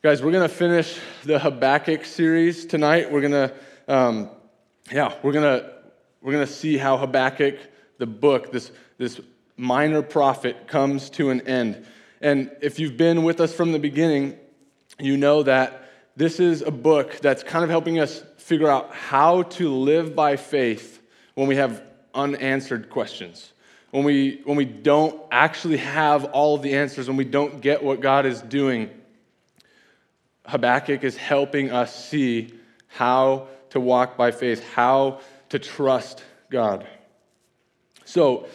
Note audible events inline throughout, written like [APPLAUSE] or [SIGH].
Guys, we're going to finish the Habakkuk series tonight. We're going to, um, yeah, we're going to, we're going to see how Habakkuk, the book, this, this minor prophet, comes to an end. And if you've been with us from the beginning, you know that this is a book that's kind of helping us figure out how to live by faith when we have unanswered questions. When we, when we don't actually have all of the answers, when we don't get what God is doing Habakkuk is helping us see how to walk by faith, how to trust God. So,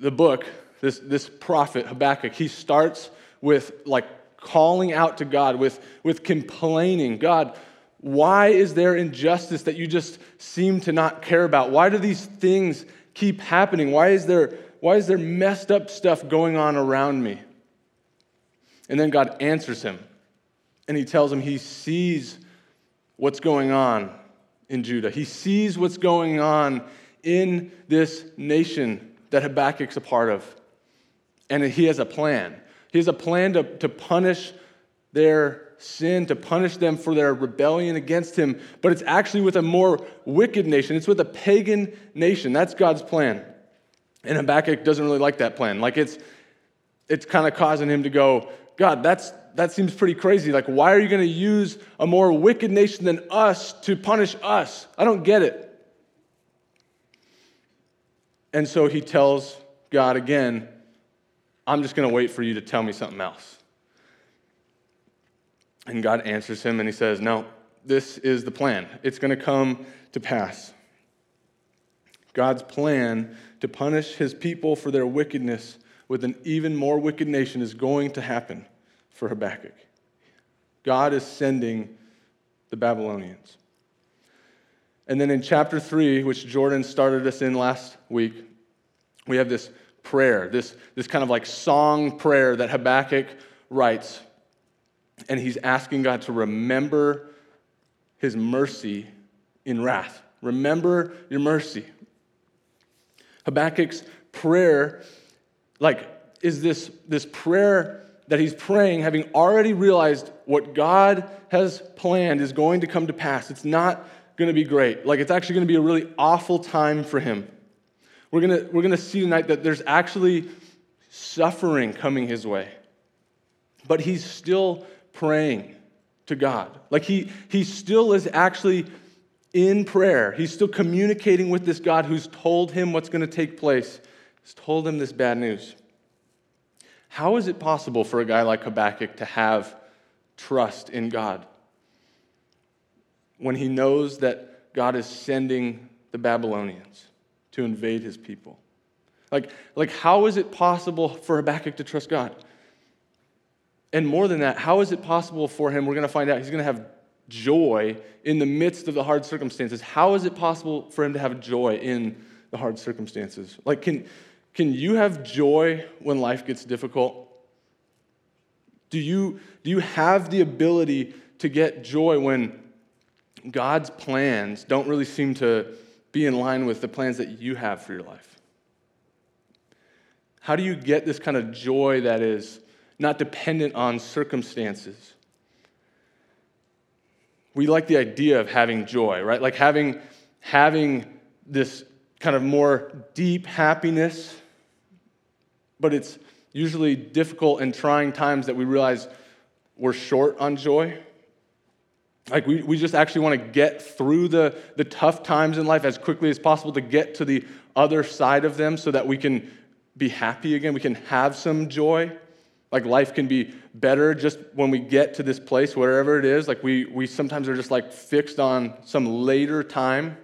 the book, this, this prophet, Habakkuk, he starts with like calling out to God, with, with complaining God, why is there injustice that you just seem to not care about? Why do these things keep happening? Why is there, why is there messed up stuff going on around me? And then God answers him and he tells him he sees what's going on in Judah. He sees what's going on in this nation that Habakkuk's a part of. And he has a plan. He has a plan to, to punish their sin, to punish them for their rebellion against him, but it's actually with a more wicked nation. It's with a pagan nation. That's God's plan. And Habakkuk doesn't really like that plan. Like it's it's kind of causing him to go, God, that's that seems pretty crazy. Like, why are you going to use a more wicked nation than us to punish us? I don't get it. And so he tells God again, I'm just going to wait for you to tell me something else. And God answers him and he says, No, this is the plan. It's going to come to pass. God's plan to punish his people for their wickedness with an even more wicked nation is going to happen for Habakkuk. God is sending the Babylonians. And then in chapter 3, which Jordan started us in last week, we have this prayer, this, this kind of like song prayer that Habakkuk writes. And he's asking God to remember his mercy in wrath. Remember your mercy. Habakkuk's prayer, like, is this, this prayer that he's praying, having already realized what God has planned is going to come to pass. It's not going to be great. Like, it's actually going to be a really awful time for him. We're going we're going to see tonight that there's actually suffering coming his way. But he's still praying to God. Like, he, he still is actually in prayer. He's still communicating with this God who's told him what's going to take place, He's told him this bad news. How is it possible for a guy like Habakkuk to have trust in God when he knows that God is sending the Babylonians to invade his people? Like, like how is it possible for Habakkuk to trust God? And more than that, how is it possible for him? We're going to find out he's going to have joy in the midst of the hard circumstances. How is it possible for him to have joy in the hard circumstances? Like, can, can you have joy when life gets difficult? Do you, do you have the ability to get joy when God's plans don't really seem to be in line with the plans that you have for your life? How do you get this kind of joy that is not dependent on circumstances? We like the idea of having joy, right? Like having, having this kind of more deep happiness but it's usually difficult and trying times that we realize we're short on joy. Like, we, we just actually want to get through the, the tough times in life as quickly as possible to get to the other side of them so that we can be happy again. We can have some joy. Like, life can be better just when we get to this place, wherever it is. Like, we, we sometimes are just like fixed on some later time.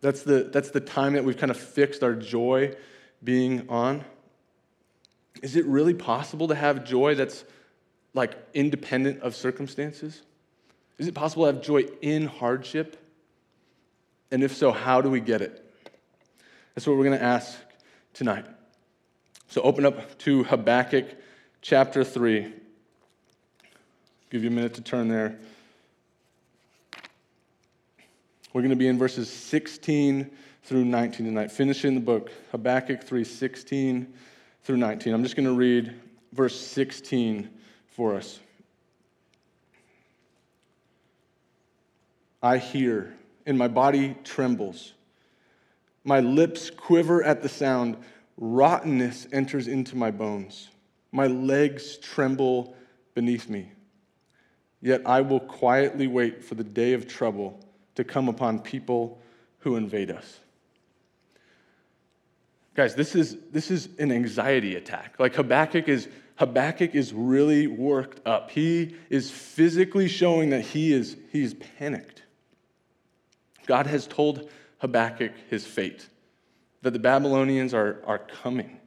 That's the, that's the time that we've kind of fixed our joy being on? Is it really possible to have joy that's like independent of circumstances? Is it possible to have joy in hardship? And if so, how do we get it? That's what we're going to ask tonight. So open up to Habakkuk chapter 3. Give you a minute to turn there. We're going to be in verses 16 through 19 tonight, finishing the book, Habakkuk 3:16 through 19. I'm just going to read verse 16 for us. I hear, and my body trembles. My lips quiver at the sound. Rottenness enters into my bones. My legs tremble beneath me. Yet I will quietly wait for the day of trouble to come upon people who invade us. Guys, this is, this is an anxiety attack. Like Habakkuk is, Habakkuk is really worked up. He is physically showing that he is, he is panicked. God has told Habakkuk his fate, that the Babylonians are, are coming.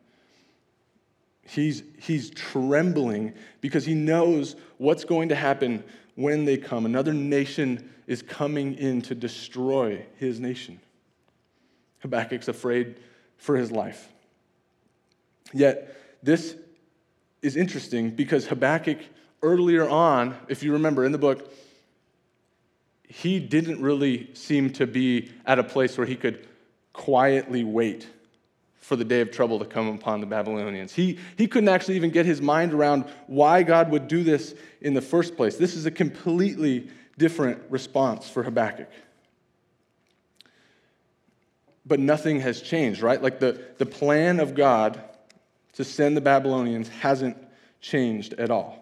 He's, he's trembling because he knows what's going to happen when they come. Another nation is coming in to destroy his nation. Habakkuk's afraid for his life. Yet, this is interesting because Habakkuk, earlier on, if you remember in the book, he didn't really seem to be at a place where he could quietly wait for the day of trouble to come upon the Babylonians. He, he couldn't actually even get his mind around why God would do this in the first place. This is a completely different response for Habakkuk. But nothing has changed, right? Like the, the plan of God to send the Babylonians hasn't changed at all.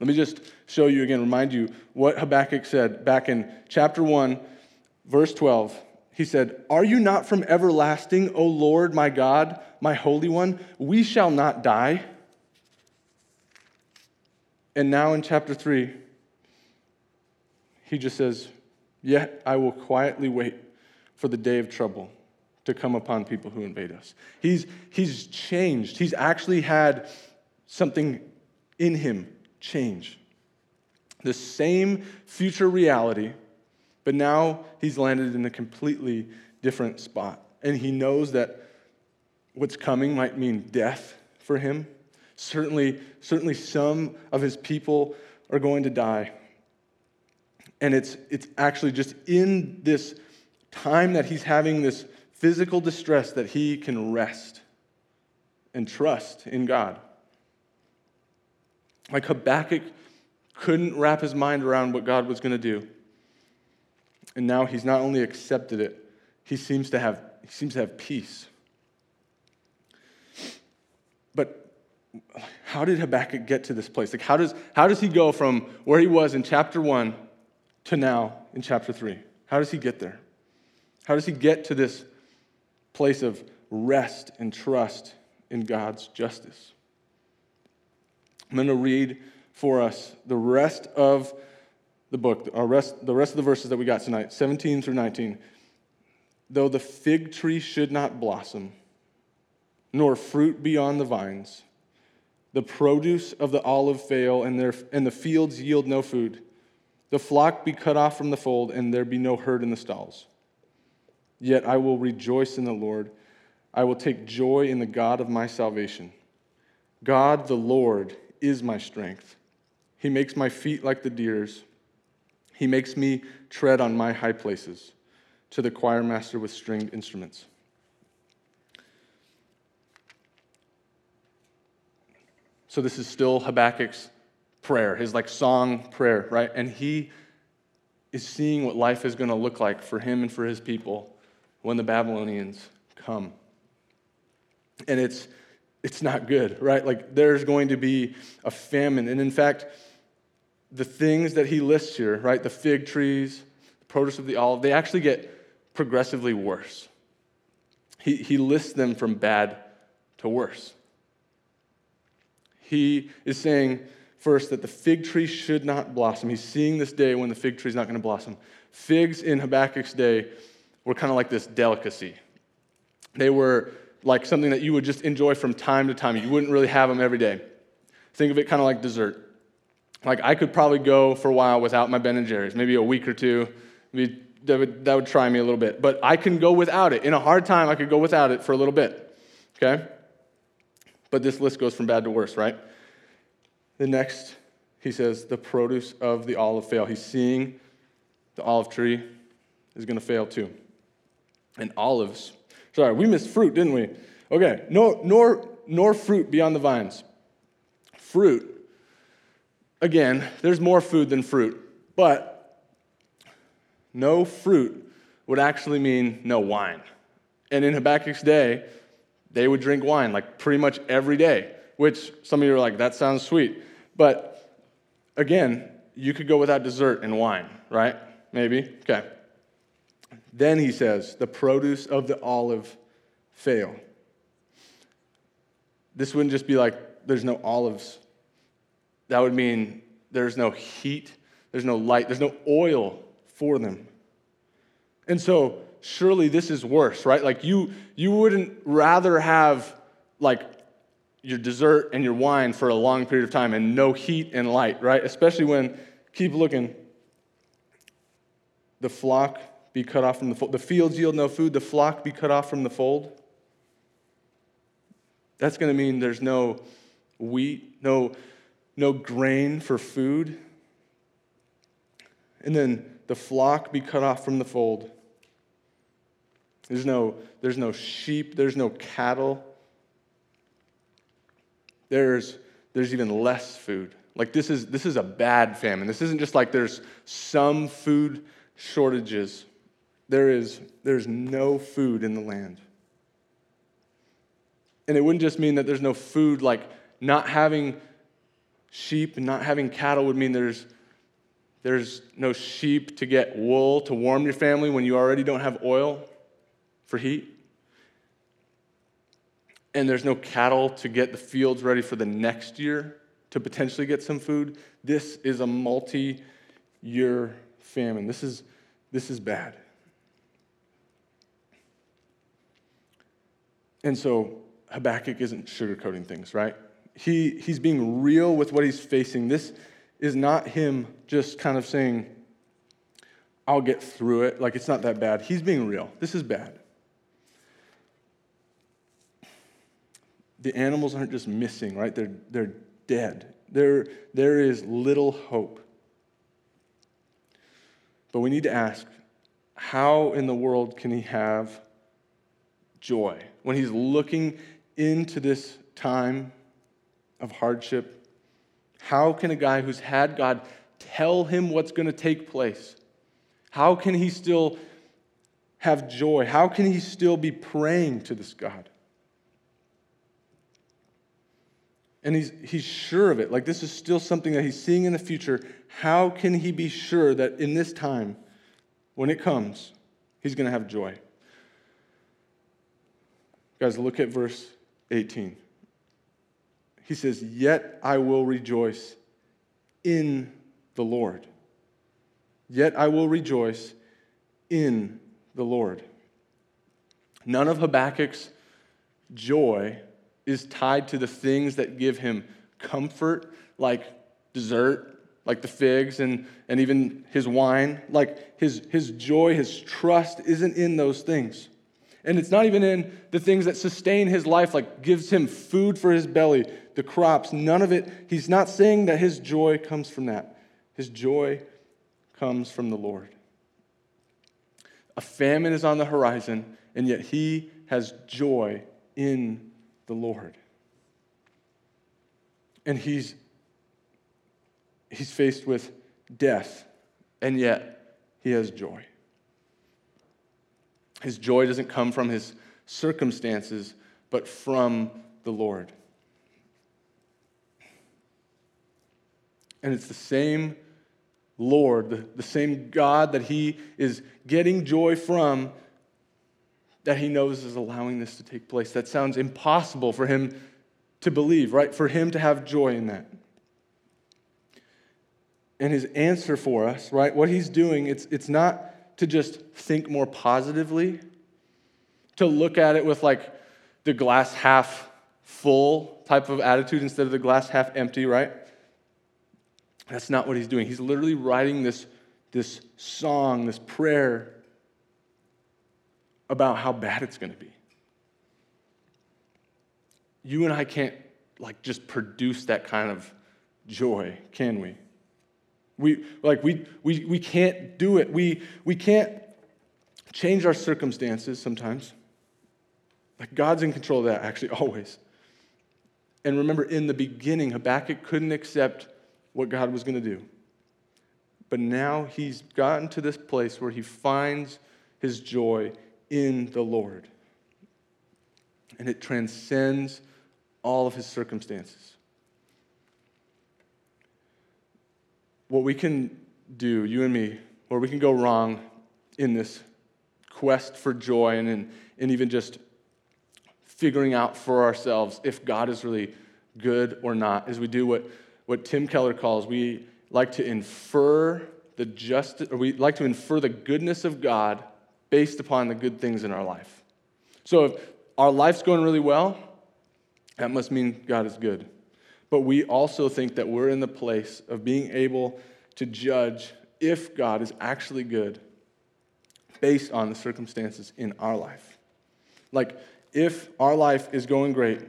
Let me just show you again, remind you what Habakkuk said back in chapter 1, verse 12. He said, Are you not from everlasting, O Lord my God, my Holy One? We shall not die. And now in chapter 3, he just says, Yet I will quietly wait for the day of trouble to come upon people who invade us. He's, he's changed. He's actually had something in him change. The same future reality but now he's landed in a completely different spot. And he knows that what's coming might mean death for him. Certainly, certainly some of his people are going to die. And it's, it's actually just in this time that he's having this physical distress that he can rest and trust in God. Like Habakkuk couldn't wrap his mind around what God was going to do. And now he's not only accepted it, he seems to have, he seems to have peace. But how did Habakkuk get to this place? Like, how does, how does he go from where he was in chapter 1 to now in chapter 3? How does he get there? How does he get to this place of rest and trust in God's justice? I'm going to read for us the rest of the book, our rest, the rest of the verses that we got tonight, 17 through 19. Though the fig tree should not blossom, nor fruit be on the vines, the produce of the olive fail, and, their, and the fields yield no food, the flock be cut off from the fold, and there be no herd in the stalls. Yet I will rejoice in the Lord. I will take joy in the God of my salvation. God the Lord is my strength. He makes my feet like the deer's he makes me tread on my high places to the choir master with stringed instruments. So this is still Habakkuk's prayer, his like song prayer, right? And he is seeing what life is going to look like for him and for his people when the Babylonians come. And it's it's not good, right? Like there's going to be a famine. And in fact, the things that he lists here, right, the fig trees, the produce of the olive, they actually get progressively worse. He, he lists them from bad to worse. He is saying, first, that the fig tree should not blossom. He's seeing this day when the fig tree is not going to blossom. Figs in Habakkuk's day were kind of like this delicacy. They were like something that you would just enjoy from time to time. You wouldn't really have them every day. Think of it kind of like dessert. Like I could probably go for a while without my Ben and Jerry's, maybe a week or two. Maybe that would, that would try me a little bit. But I can go without it. In a hard time, I could go without it for a little bit. Okay? But this list goes from bad to worse, right? The next, he says, the produce of the olive fail. He's seeing the olive tree is going to fail too. And olives, sorry, we missed fruit, didn't we? Okay, no, nor, nor fruit beyond the vines. Fruit again, there's more food than fruit, but no fruit would actually mean no wine. And in Habakkuk's day, they would drink wine like pretty much every day, which some of you are like, that sounds sweet. But again, you could go without dessert and wine, right? Maybe? Okay. Then he says, the produce of the olive fail. This wouldn't just be like, there's no olives. That would mean there's no heat, there's no light, there's no oil for them. And so, surely this is worse, right? Like, you, you wouldn't rather have, like, your dessert and your wine for a long period of time and no heat and light, right? Especially when, keep looking, the flock be cut off from the fold. The fields yield no food, the flock be cut off from the fold. That's going to mean there's no wheat, no, no grain for food. And then the flock be cut off from the fold. There's no, there's no sheep, there's no cattle. There's, there's even less food. Like this is, this is a bad famine. This isn't just like there's some food shortages. There is there's no food in the land. And it wouldn't just mean that there's no food, like not having sheep and not having cattle would mean there's, there's no sheep to get wool to warm your family when you already don't have oil for heat. And there's no cattle to get the fields ready for the next year to potentially get some food. This is a multi year famine. This is, this is bad. And so Habakkuk isn't sugarcoating things, right? He, he's being real with what he's facing. This is not him just kind of saying, I'll get through it. Like, it's not that bad. He's being real. This is bad. The animals aren't just missing, right? They're, they're dead. There, there is little hope. But we need to ask how in the world can he have joy when he's looking into this time of hardship? How can a guy who's had God tell him what's going to take place? How can he still have joy? How can he still be praying to this God? And he's, he's sure of it. Like, this is still something that he's seeing in the future. How can he be sure that in this time, when it comes, he's going to have joy? Guys, look at verse 18. He says, Yet I will rejoice in the Lord. Yet I will rejoice in the Lord. None of Habakkuk's joy is tied to the things that give him comfort, like dessert, like the figs, and, and even his wine. Like his, his joy, his trust isn't in those things. And it's not even in the things that sustain his life, like gives him food for his belly, the crops, none of it. He's not saying that his joy comes from that. His joy comes from the Lord. A famine is on the horizon, and yet he has joy in the Lord. And he's, he's faced with death, and yet he has joy. His joy doesn't come from his circumstances, but from the Lord. And it's the same Lord, the, same God that he is getting joy from that he knows is allowing this to take place. That sounds impossible for him to believe, right? For him to have joy in that. And his answer for us, right? What he's doing, it's, it's not to just think more positively, to look at it with like the glass half full type of attitude instead of the glass half empty, right? That's not what he's doing. He's literally writing this, this song, this prayer about how bad it's going to be. You and I can't like just produce that kind of joy, can we? We, like, we, we, we can't do it. We, we can't change our circumstances sometimes. Like, God's in control of that, actually, [LAUGHS] always. And remember, in the beginning, Habakkuk couldn't accept what God was going to do. But now he's gotten to this place where he finds his joy in the Lord. And it transcends all of his circumstances. What we can do, you and me, where we can go wrong in this quest for joy and in, in even just figuring out for ourselves if God is really good or not, is we do what, what Tim Keller calls we like to infer the justice, or we like to infer the goodness of God based upon the good things in our life. So if our life's going really well, that must mean God is good. But we also think that we're in the place of being able to judge if God is actually good based on the circumstances in our life. Like, if our life is going great,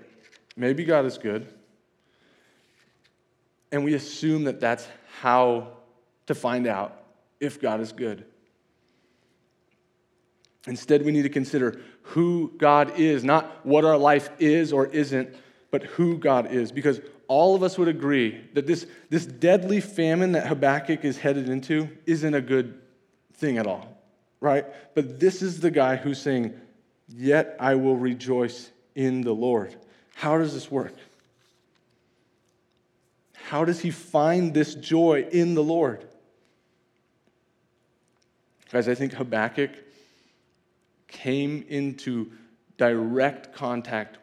maybe God is good, and we assume that that's how to find out if God is good. Instead, we need to consider who God is, not what our life is or isn't, but who God is. Because all of us would agree that this, this deadly famine that Habakkuk is headed into isn't a good thing at all, right? But this is the guy who's saying, Yet I will rejoice in the Lord. How does this work? How does he find this joy in the Lord? Guys, I think Habakkuk came into direct contact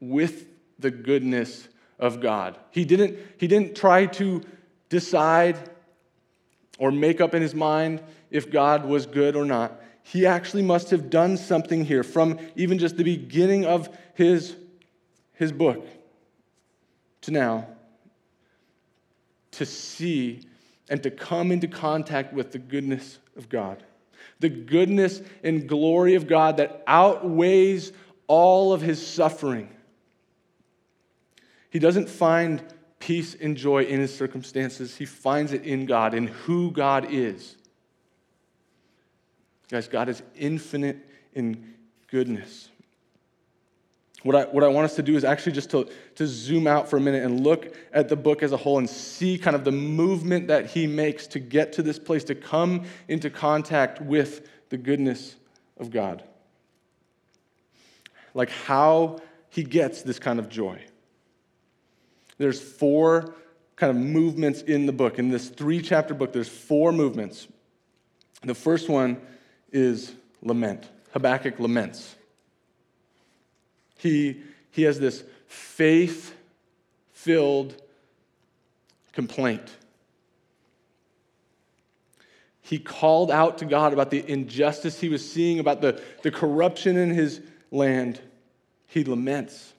with the goodness of God. He didn't, he didn't try to decide or make up in his mind if God was good or not. He actually must have done something here from even just the beginning of his, his book to now to see and to come into contact with the goodness of God. The goodness and glory of God that outweighs all of his suffering. He doesn't find peace and joy in his circumstances, he finds it in God, in who God is. Guys, God is infinite in goodness. What I, what I want us to do is actually just to, to zoom out for a minute and look at the book as a whole and see kind of the movement that he makes to get to this place, to come into contact with the goodness of God. Like how he gets this kind of joy. There's four kind of movements in the book. In this three chapter book, there's four movements. The first one is lament. Habakkuk laments. He, he has this faith filled complaint. He called out to God about the injustice he was seeing, about the, the corruption in his land. He laments.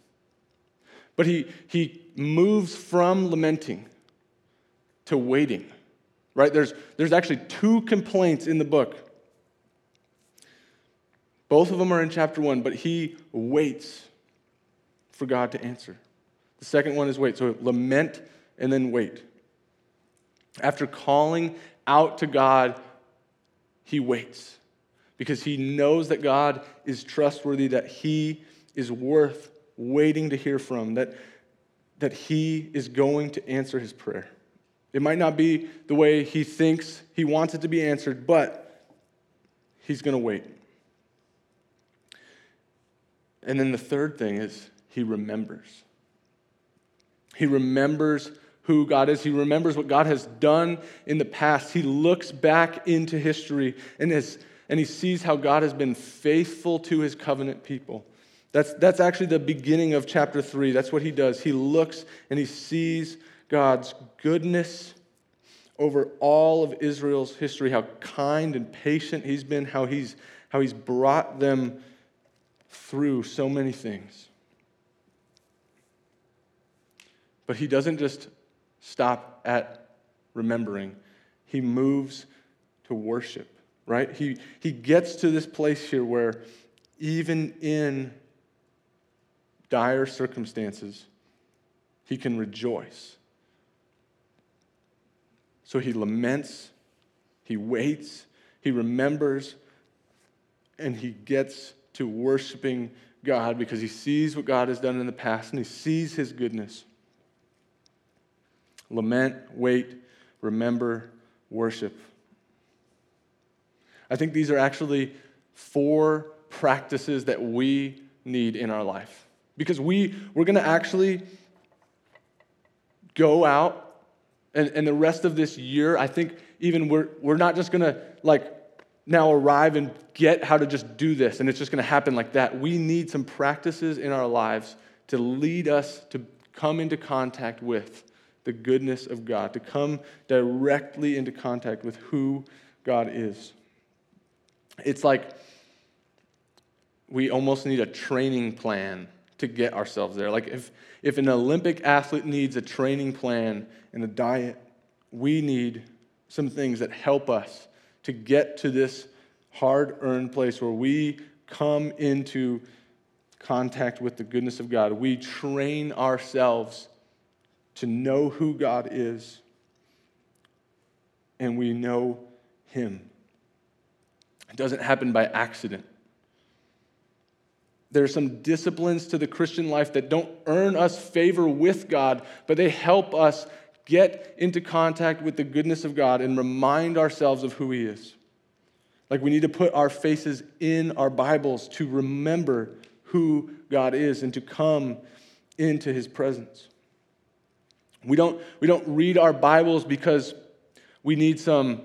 But he, he moves from lamenting to waiting, right? There's, there's actually two complaints in the book. Both of them are in chapter one, but he waits for God to answer. The second one is wait. So lament and then wait. After calling out to God, he waits because he knows that God is trustworthy, that he is worth waiting to hear from, that, that he is going to answer his prayer. It might not be the way he thinks he wants it to be answered, but he's going to wait. And then the third thing is he remembers. He remembers who God is. He remembers what God has done in the past. He looks back into history and, has, and he sees how God has been faithful to his covenant people. That's, that's actually the beginning of chapter 3. That's what he does. He looks and he sees God's goodness over all of Israel's history, how kind and patient he's been, how he's, how he's brought them through so many things. But he doesn't just stop at remembering, he moves to worship, right? He, he gets to this place here where even in dire circumstances, he can rejoice. So he laments, he waits, he remembers, and he gets to worshiping God because he sees what God has done in the past and he sees his goodness. lament, wait, remember, worship. I think these are actually four practices that we need in our life. Because we, we're going to actually go out, and, and the rest of this year, I think even we're, we're not just going to like now arrive and get how to just do this, and it's just going to happen like that. We need some practices in our lives to lead us to come into contact with the goodness of God, to come directly into contact with who God is. It's like we almost need a training plan to get ourselves there. Like if, if an Olympic athlete needs a training plan and a diet, we need some things that help us to get to this hard earned place where we come into contact with the goodness of God. We train ourselves to know who God is, and we know Him. It doesn't happen by accident. There are some disciplines to the Christian life that don't earn us favor with God, but they help us get into contact with the goodness of God and remind ourselves of who He is. Like we need to put our faces in our Bibles to remember who God is and to come into His presence. We don't, we don't read our Bibles because we need some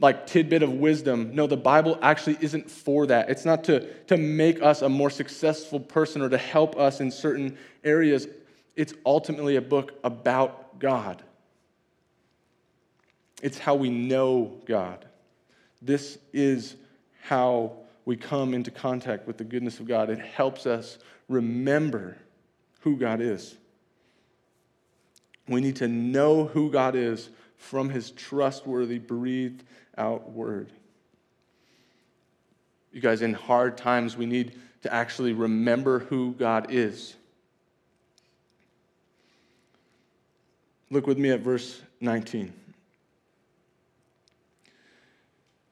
like tidbit of wisdom. No, the Bible actually isn't for that. It's not to, to make us a more successful person or to help us in certain areas. It's ultimately a book about God. It's how we know God. This is how we come into contact with the goodness of God. It helps us remember who God is. We need to know who God is from his trustworthy, breathed out word. You guys, in hard times, we need to actually remember who God is. Look with me at verse 19.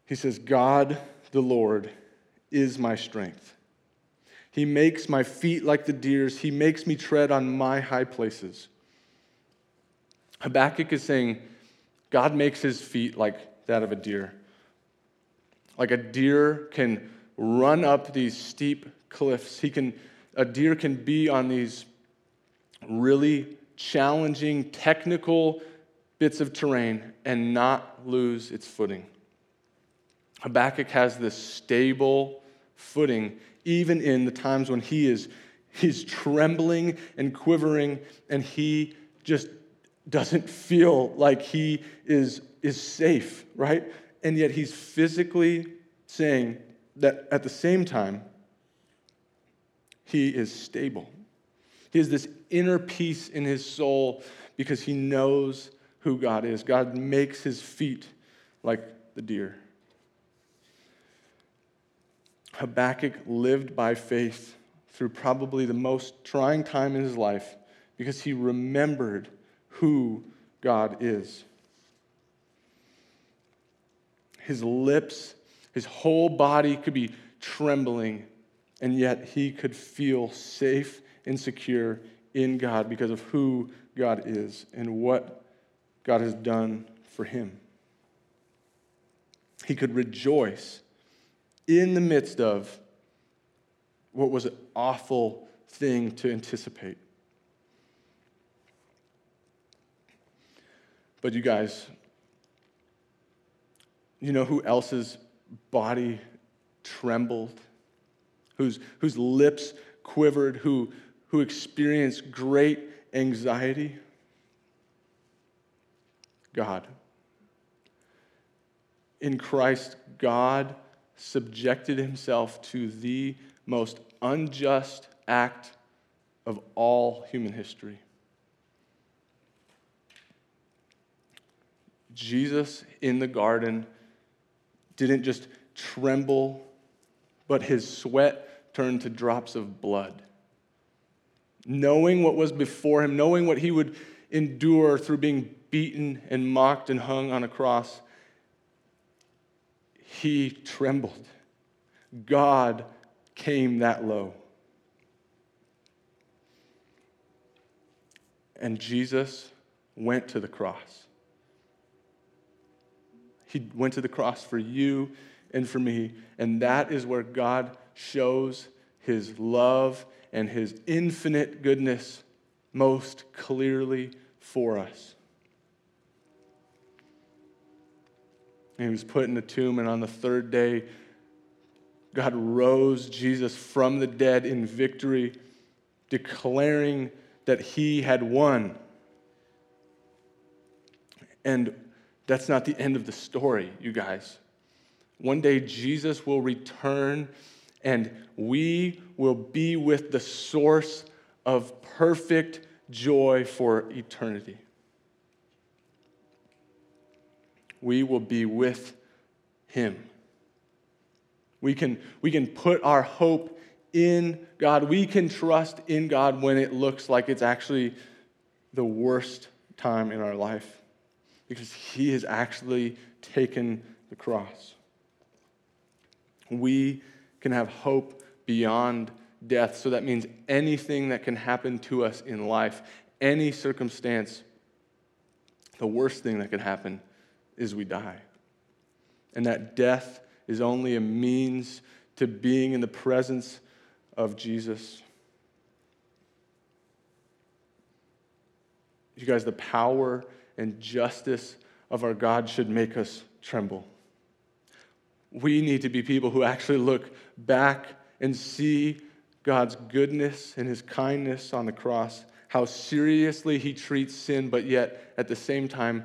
He says, God the Lord is my strength. He makes my feet like the deer's, He makes me tread on my high places. Habakkuk is saying, God makes his feet like that of a deer. Like a deer can run up these steep cliffs. He can, a deer can be on these really challenging, technical bits of terrain and not lose its footing. Habakkuk has this stable footing, even in the times when he is he's trembling and quivering, and he just doesn't feel like he is is safe, right? And yet he's physically saying that at the same time, he is stable. He has this inner peace in his soul because he knows who God is. God makes his feet like the deer. Habakkuk lived by faith through probably the most trying time in his life because he remembered who God is his lips, his whole body could be trembling, and yet he could feel safe and secure in God because of who God is and what God has done for him. He could rejoice in the midst of what was an awful thing to anticipate. But you guys, you know who else's body trembled? Whose, whose lips quivered? Who, who experienced great anxiety? God. In Christ, God subjected himself to the most unjust act of all human history. Jesus in the garden didn't just tremble, but his sweat turned to drops of blood. Knowing what was before him, knowing what he would endure through being beaten and mocked and hung on a cross, he trembled. God came that low. And Jesus went to the cross. He went to the cross for you and for me, and that is where God shows his love and his infinite goodness most clearly for us. And he was put in the tomb, and on the third day, God rose Jesus from the dead in victory, declaring that he had won. And that's not the end of the story, you guys. One day, Jesus will return and we will be with the source of perfect joy for eternity. We will be with Him. We can, we can put our hope in God. We can trust in God when it looks like it's actually the worst time in our life because He has actually taken the cross. We can have hope beyond death. So that means anything that can happen to us in life, any circumstance, the worst thing that can happen is we die. And that death is only a means to being in the presence of Jesus. You guys, the power and justice of our God should make us tremble. We need to be people who actually look back and see God's goodness and his kindness on the cross, how seriously he treats sin, but yet at the same time,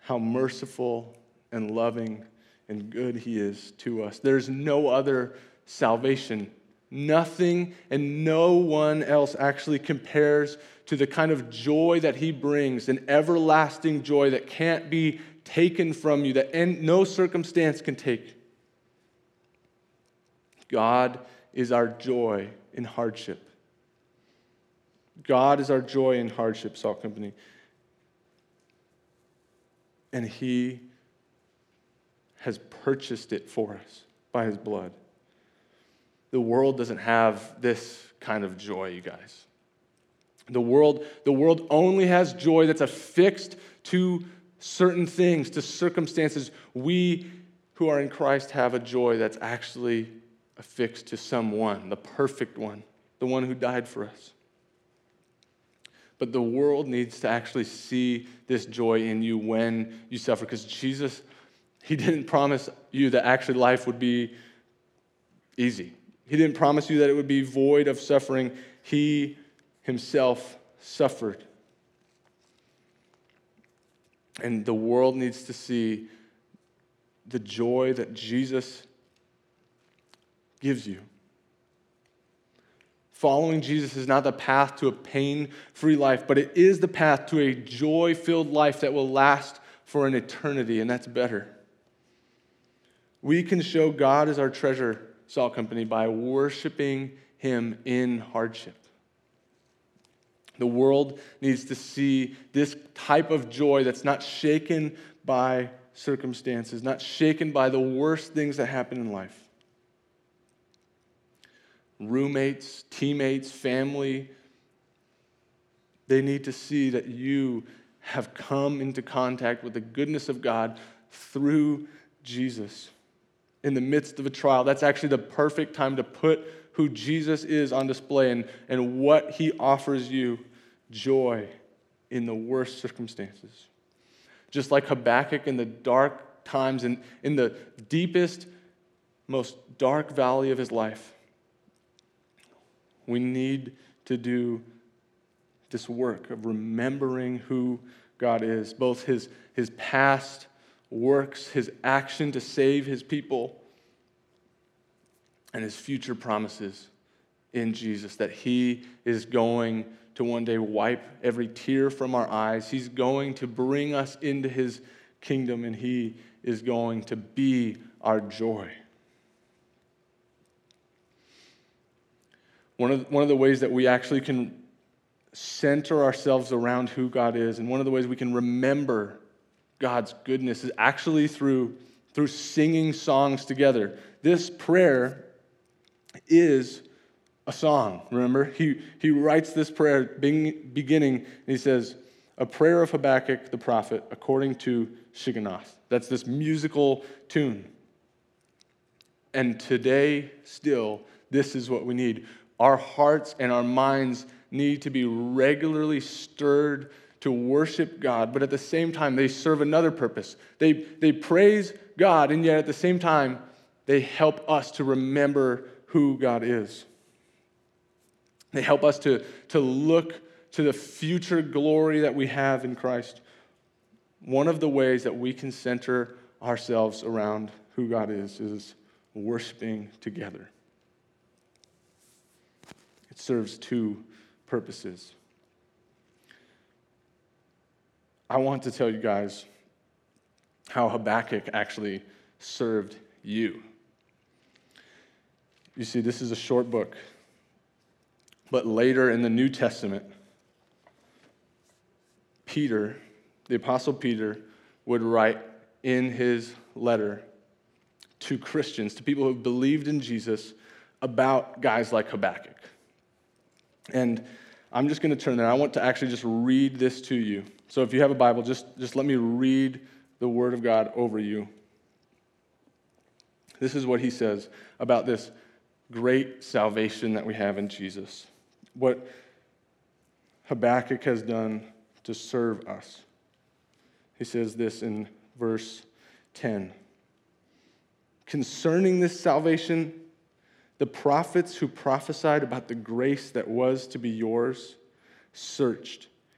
how merciful and loving and good he is to us. There's no other salvation. Nothing and no one else actually compares to the kind of joy that he brings, an everlasting joy that can't be taken from you, that no circumstance can take. God is our joy in hardship. God is our joy in hardship, Salt Company. And He has purchased it for us by His blood. The world doesn't have this kind of joy, you guys. The world, the world only has joy that's affixed to certain things, to circumstances. We who are in Christ have a joy that's actually affixed to someone, the perfect one, the one who died for us. But the world needs to actually see this joy in you when you suffer because Jesus, He didn't promise you that actually life would be easy. He didn't promise you that it would be void of suffering. He Himself suffered. And the world needs to see the joy that Jesus gives you. Following Jesus is not the path to a pain free life, but it is the path to a joy filled life that will last for an eternity, and that's better. We can show God as our treasure, Salt Company, by worshiping Him in hardship. The world needs to see this type of joy that's not shaken by circumstances, not shaken by the worst things that happen in life. Roommates, teammates, family, they need to see that you have come into contact with the goodness of God through Jesus in the midst of a trial. That's actually the perfect time to put who Jesus is on display and, and what he offers you joy in the worst circumstances. Just like Habakkuk in the dark times, and in the deepest, most dark valley of his life, we need to do this work of remembering who God is, both his, his past works, his action to save his people, and his future promises in Jesus that he is going to one day wipe every tear from our eyes. He's going to bring us into his kingdom, and he is going to be our joy. One of, one of the ways that we actually can center ourselves around who God is, and one of the ways we can remember God's goodness is actually through, through singing songs together. This prayer is a song, remember? He, he writes this prayer beginning, and he says, a prayer of Habakkuk the prophet according to Shigionoth. That's this musical tune. And today, still, this is what we need. Our hearts and our minds need to be regularly stirred to worship God, but at the same time, they serve another purpose. They, they praise God, and yet at the same time, they help us to remember who God is. They help us to, to look to the future glory that we have in Christ. One of the ways that we can center ourselves around who God is is worshiping together. It serves two purposes. I want to tell you guys how Habakkuk actually served you. You see, this is a short book, but later in the New Testament, Peter, the Apostle Peter, would write in his letter to Christians, to people who believed in Jesus, about guys like Habakkuk. And I'm just going to turn there. I want to actually just read this to you. So if you have a Bible, just, just let me read the Word of God over you. This is what he says about this great salvation that we have in Jesus. What Habakkuk has done to serve us. He says this in verse 10. Concerning this salvation, the prophets who prophesied about the grace that was to be yours searched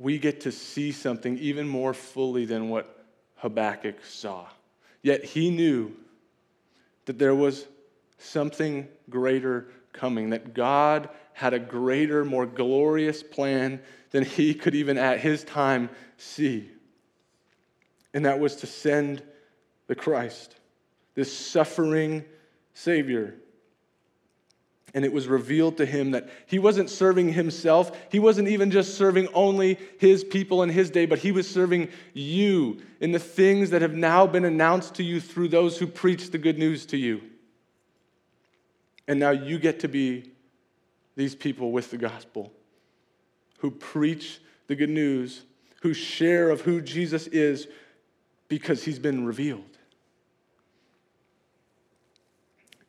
We get to see something even more fully than what Habakkuk saw. Yet he knew that there was something greater coming, that God had a greater, more glorious plan than he could even at his time see and that was to send the Christ, this suffering Savior. And it was revealed to him that he wasn't serving himself. He wasn't even just serving only his people in his day, but he was serving you in the things that have now been announced to you through those who preach the good news to you. And now you get to be these people with the gospel who preach the good news, who share of who Jesus is, because he's been revealed.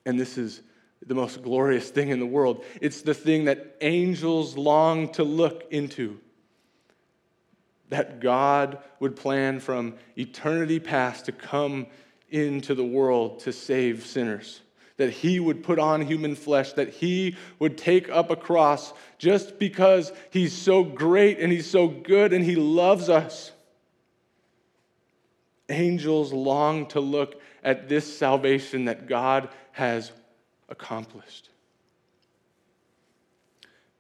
And this is the most glorious thing in the world. It's the thing that angels long to look into. That God would plan from eternity past to come into the world to save sinners. That he would put on human flesh, that he would take up a cross just because he's so great and he's so good and he loves us angels long to look at this salvation that God has accomplished.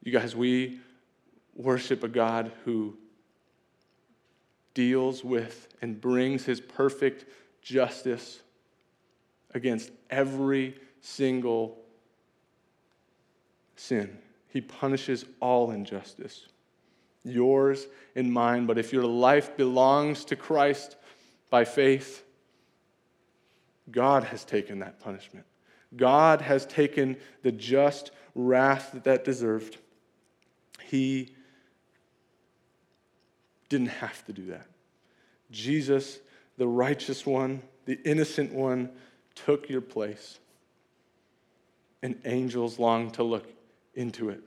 You guys, we worship a God who deals with and brings his perfect justice against every single sin. He punishes all injustice, yours and mine. But if your life belongs to Christ, by faith, God has taken that punishment. God has taken the just wrath that that deserved. He didn't have to do that. Jesus, the righteous one, the innocent one, took your place. And angels long to look into it.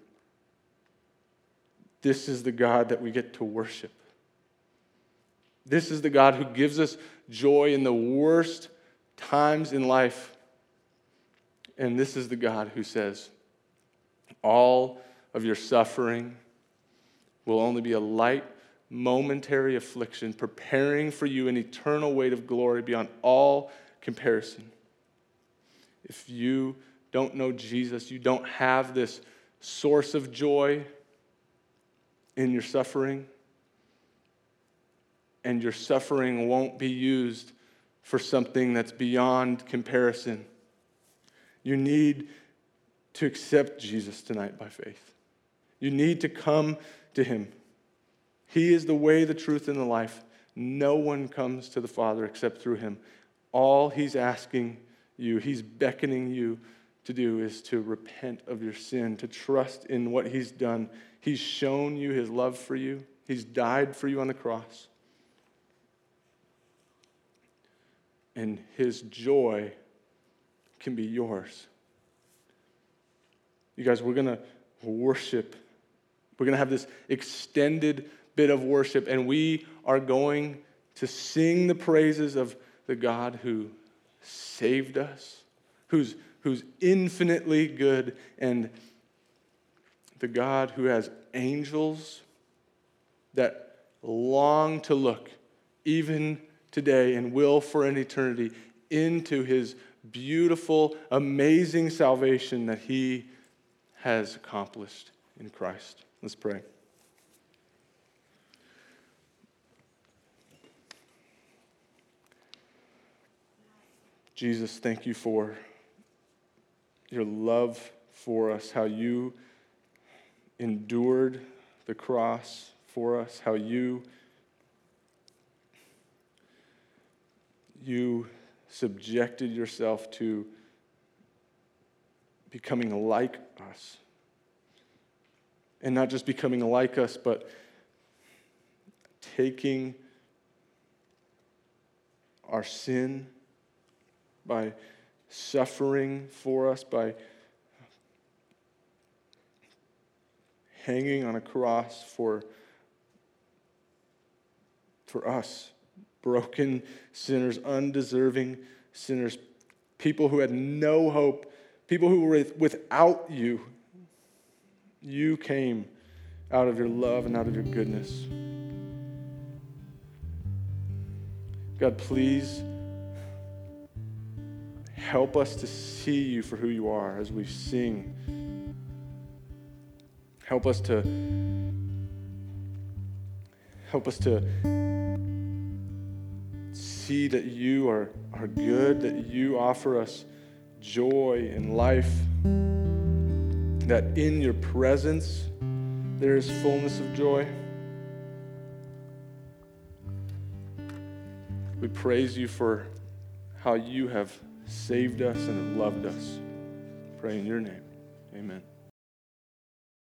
This is the God that we get to worship. This is the God who gives us joy in the worst times in life. And this is the God who says, all of your suffering will only be a light, momentary affliction, preparing for you an eternal weight of glory beyond all comparison. If you don't know Jesus, you don't have this source of joy in your suffering, and your suffering won't be used for something that's beyond comparison. You need to accept Jesus tonight by faith. You need to come to him. He is the way, the truth, and the life. No one comes to the Father except through him. All he's asking you, he's beckoning you to do is to repent of your sin, to trust in what he's done. He's shown you his love for you, he's died for you on the cross. And his joy can be yours. You guys, we're going to worship. We're going to have this extended bit of worship, and we are going to sing the praises of the God who saved us, who's, who's infinitely good, and the God who has angels that long to look, even today, and will for an eternity, into his beautiful, amazing salvation that he has accomplished in Christ. Let's pray. Jesus, thank you for your love for us, how you endured the cross for us, how you you subjected yourself to becoming like us. And not just becoming like us, but taking our sin by suffering for us, by hanging on a cross for, for us, broken sinners, undeserving sinners, people who had no hope, people who were without you. You came out of your love and out of your goodness. God, please Help us to see you for who you are as we sing. Help us to help us to see that you are, are good, that you offer us joy and life, that in your presence there is fullness of joy. We praise you for how you have saved us and have loved us. Pray in your name. Amen.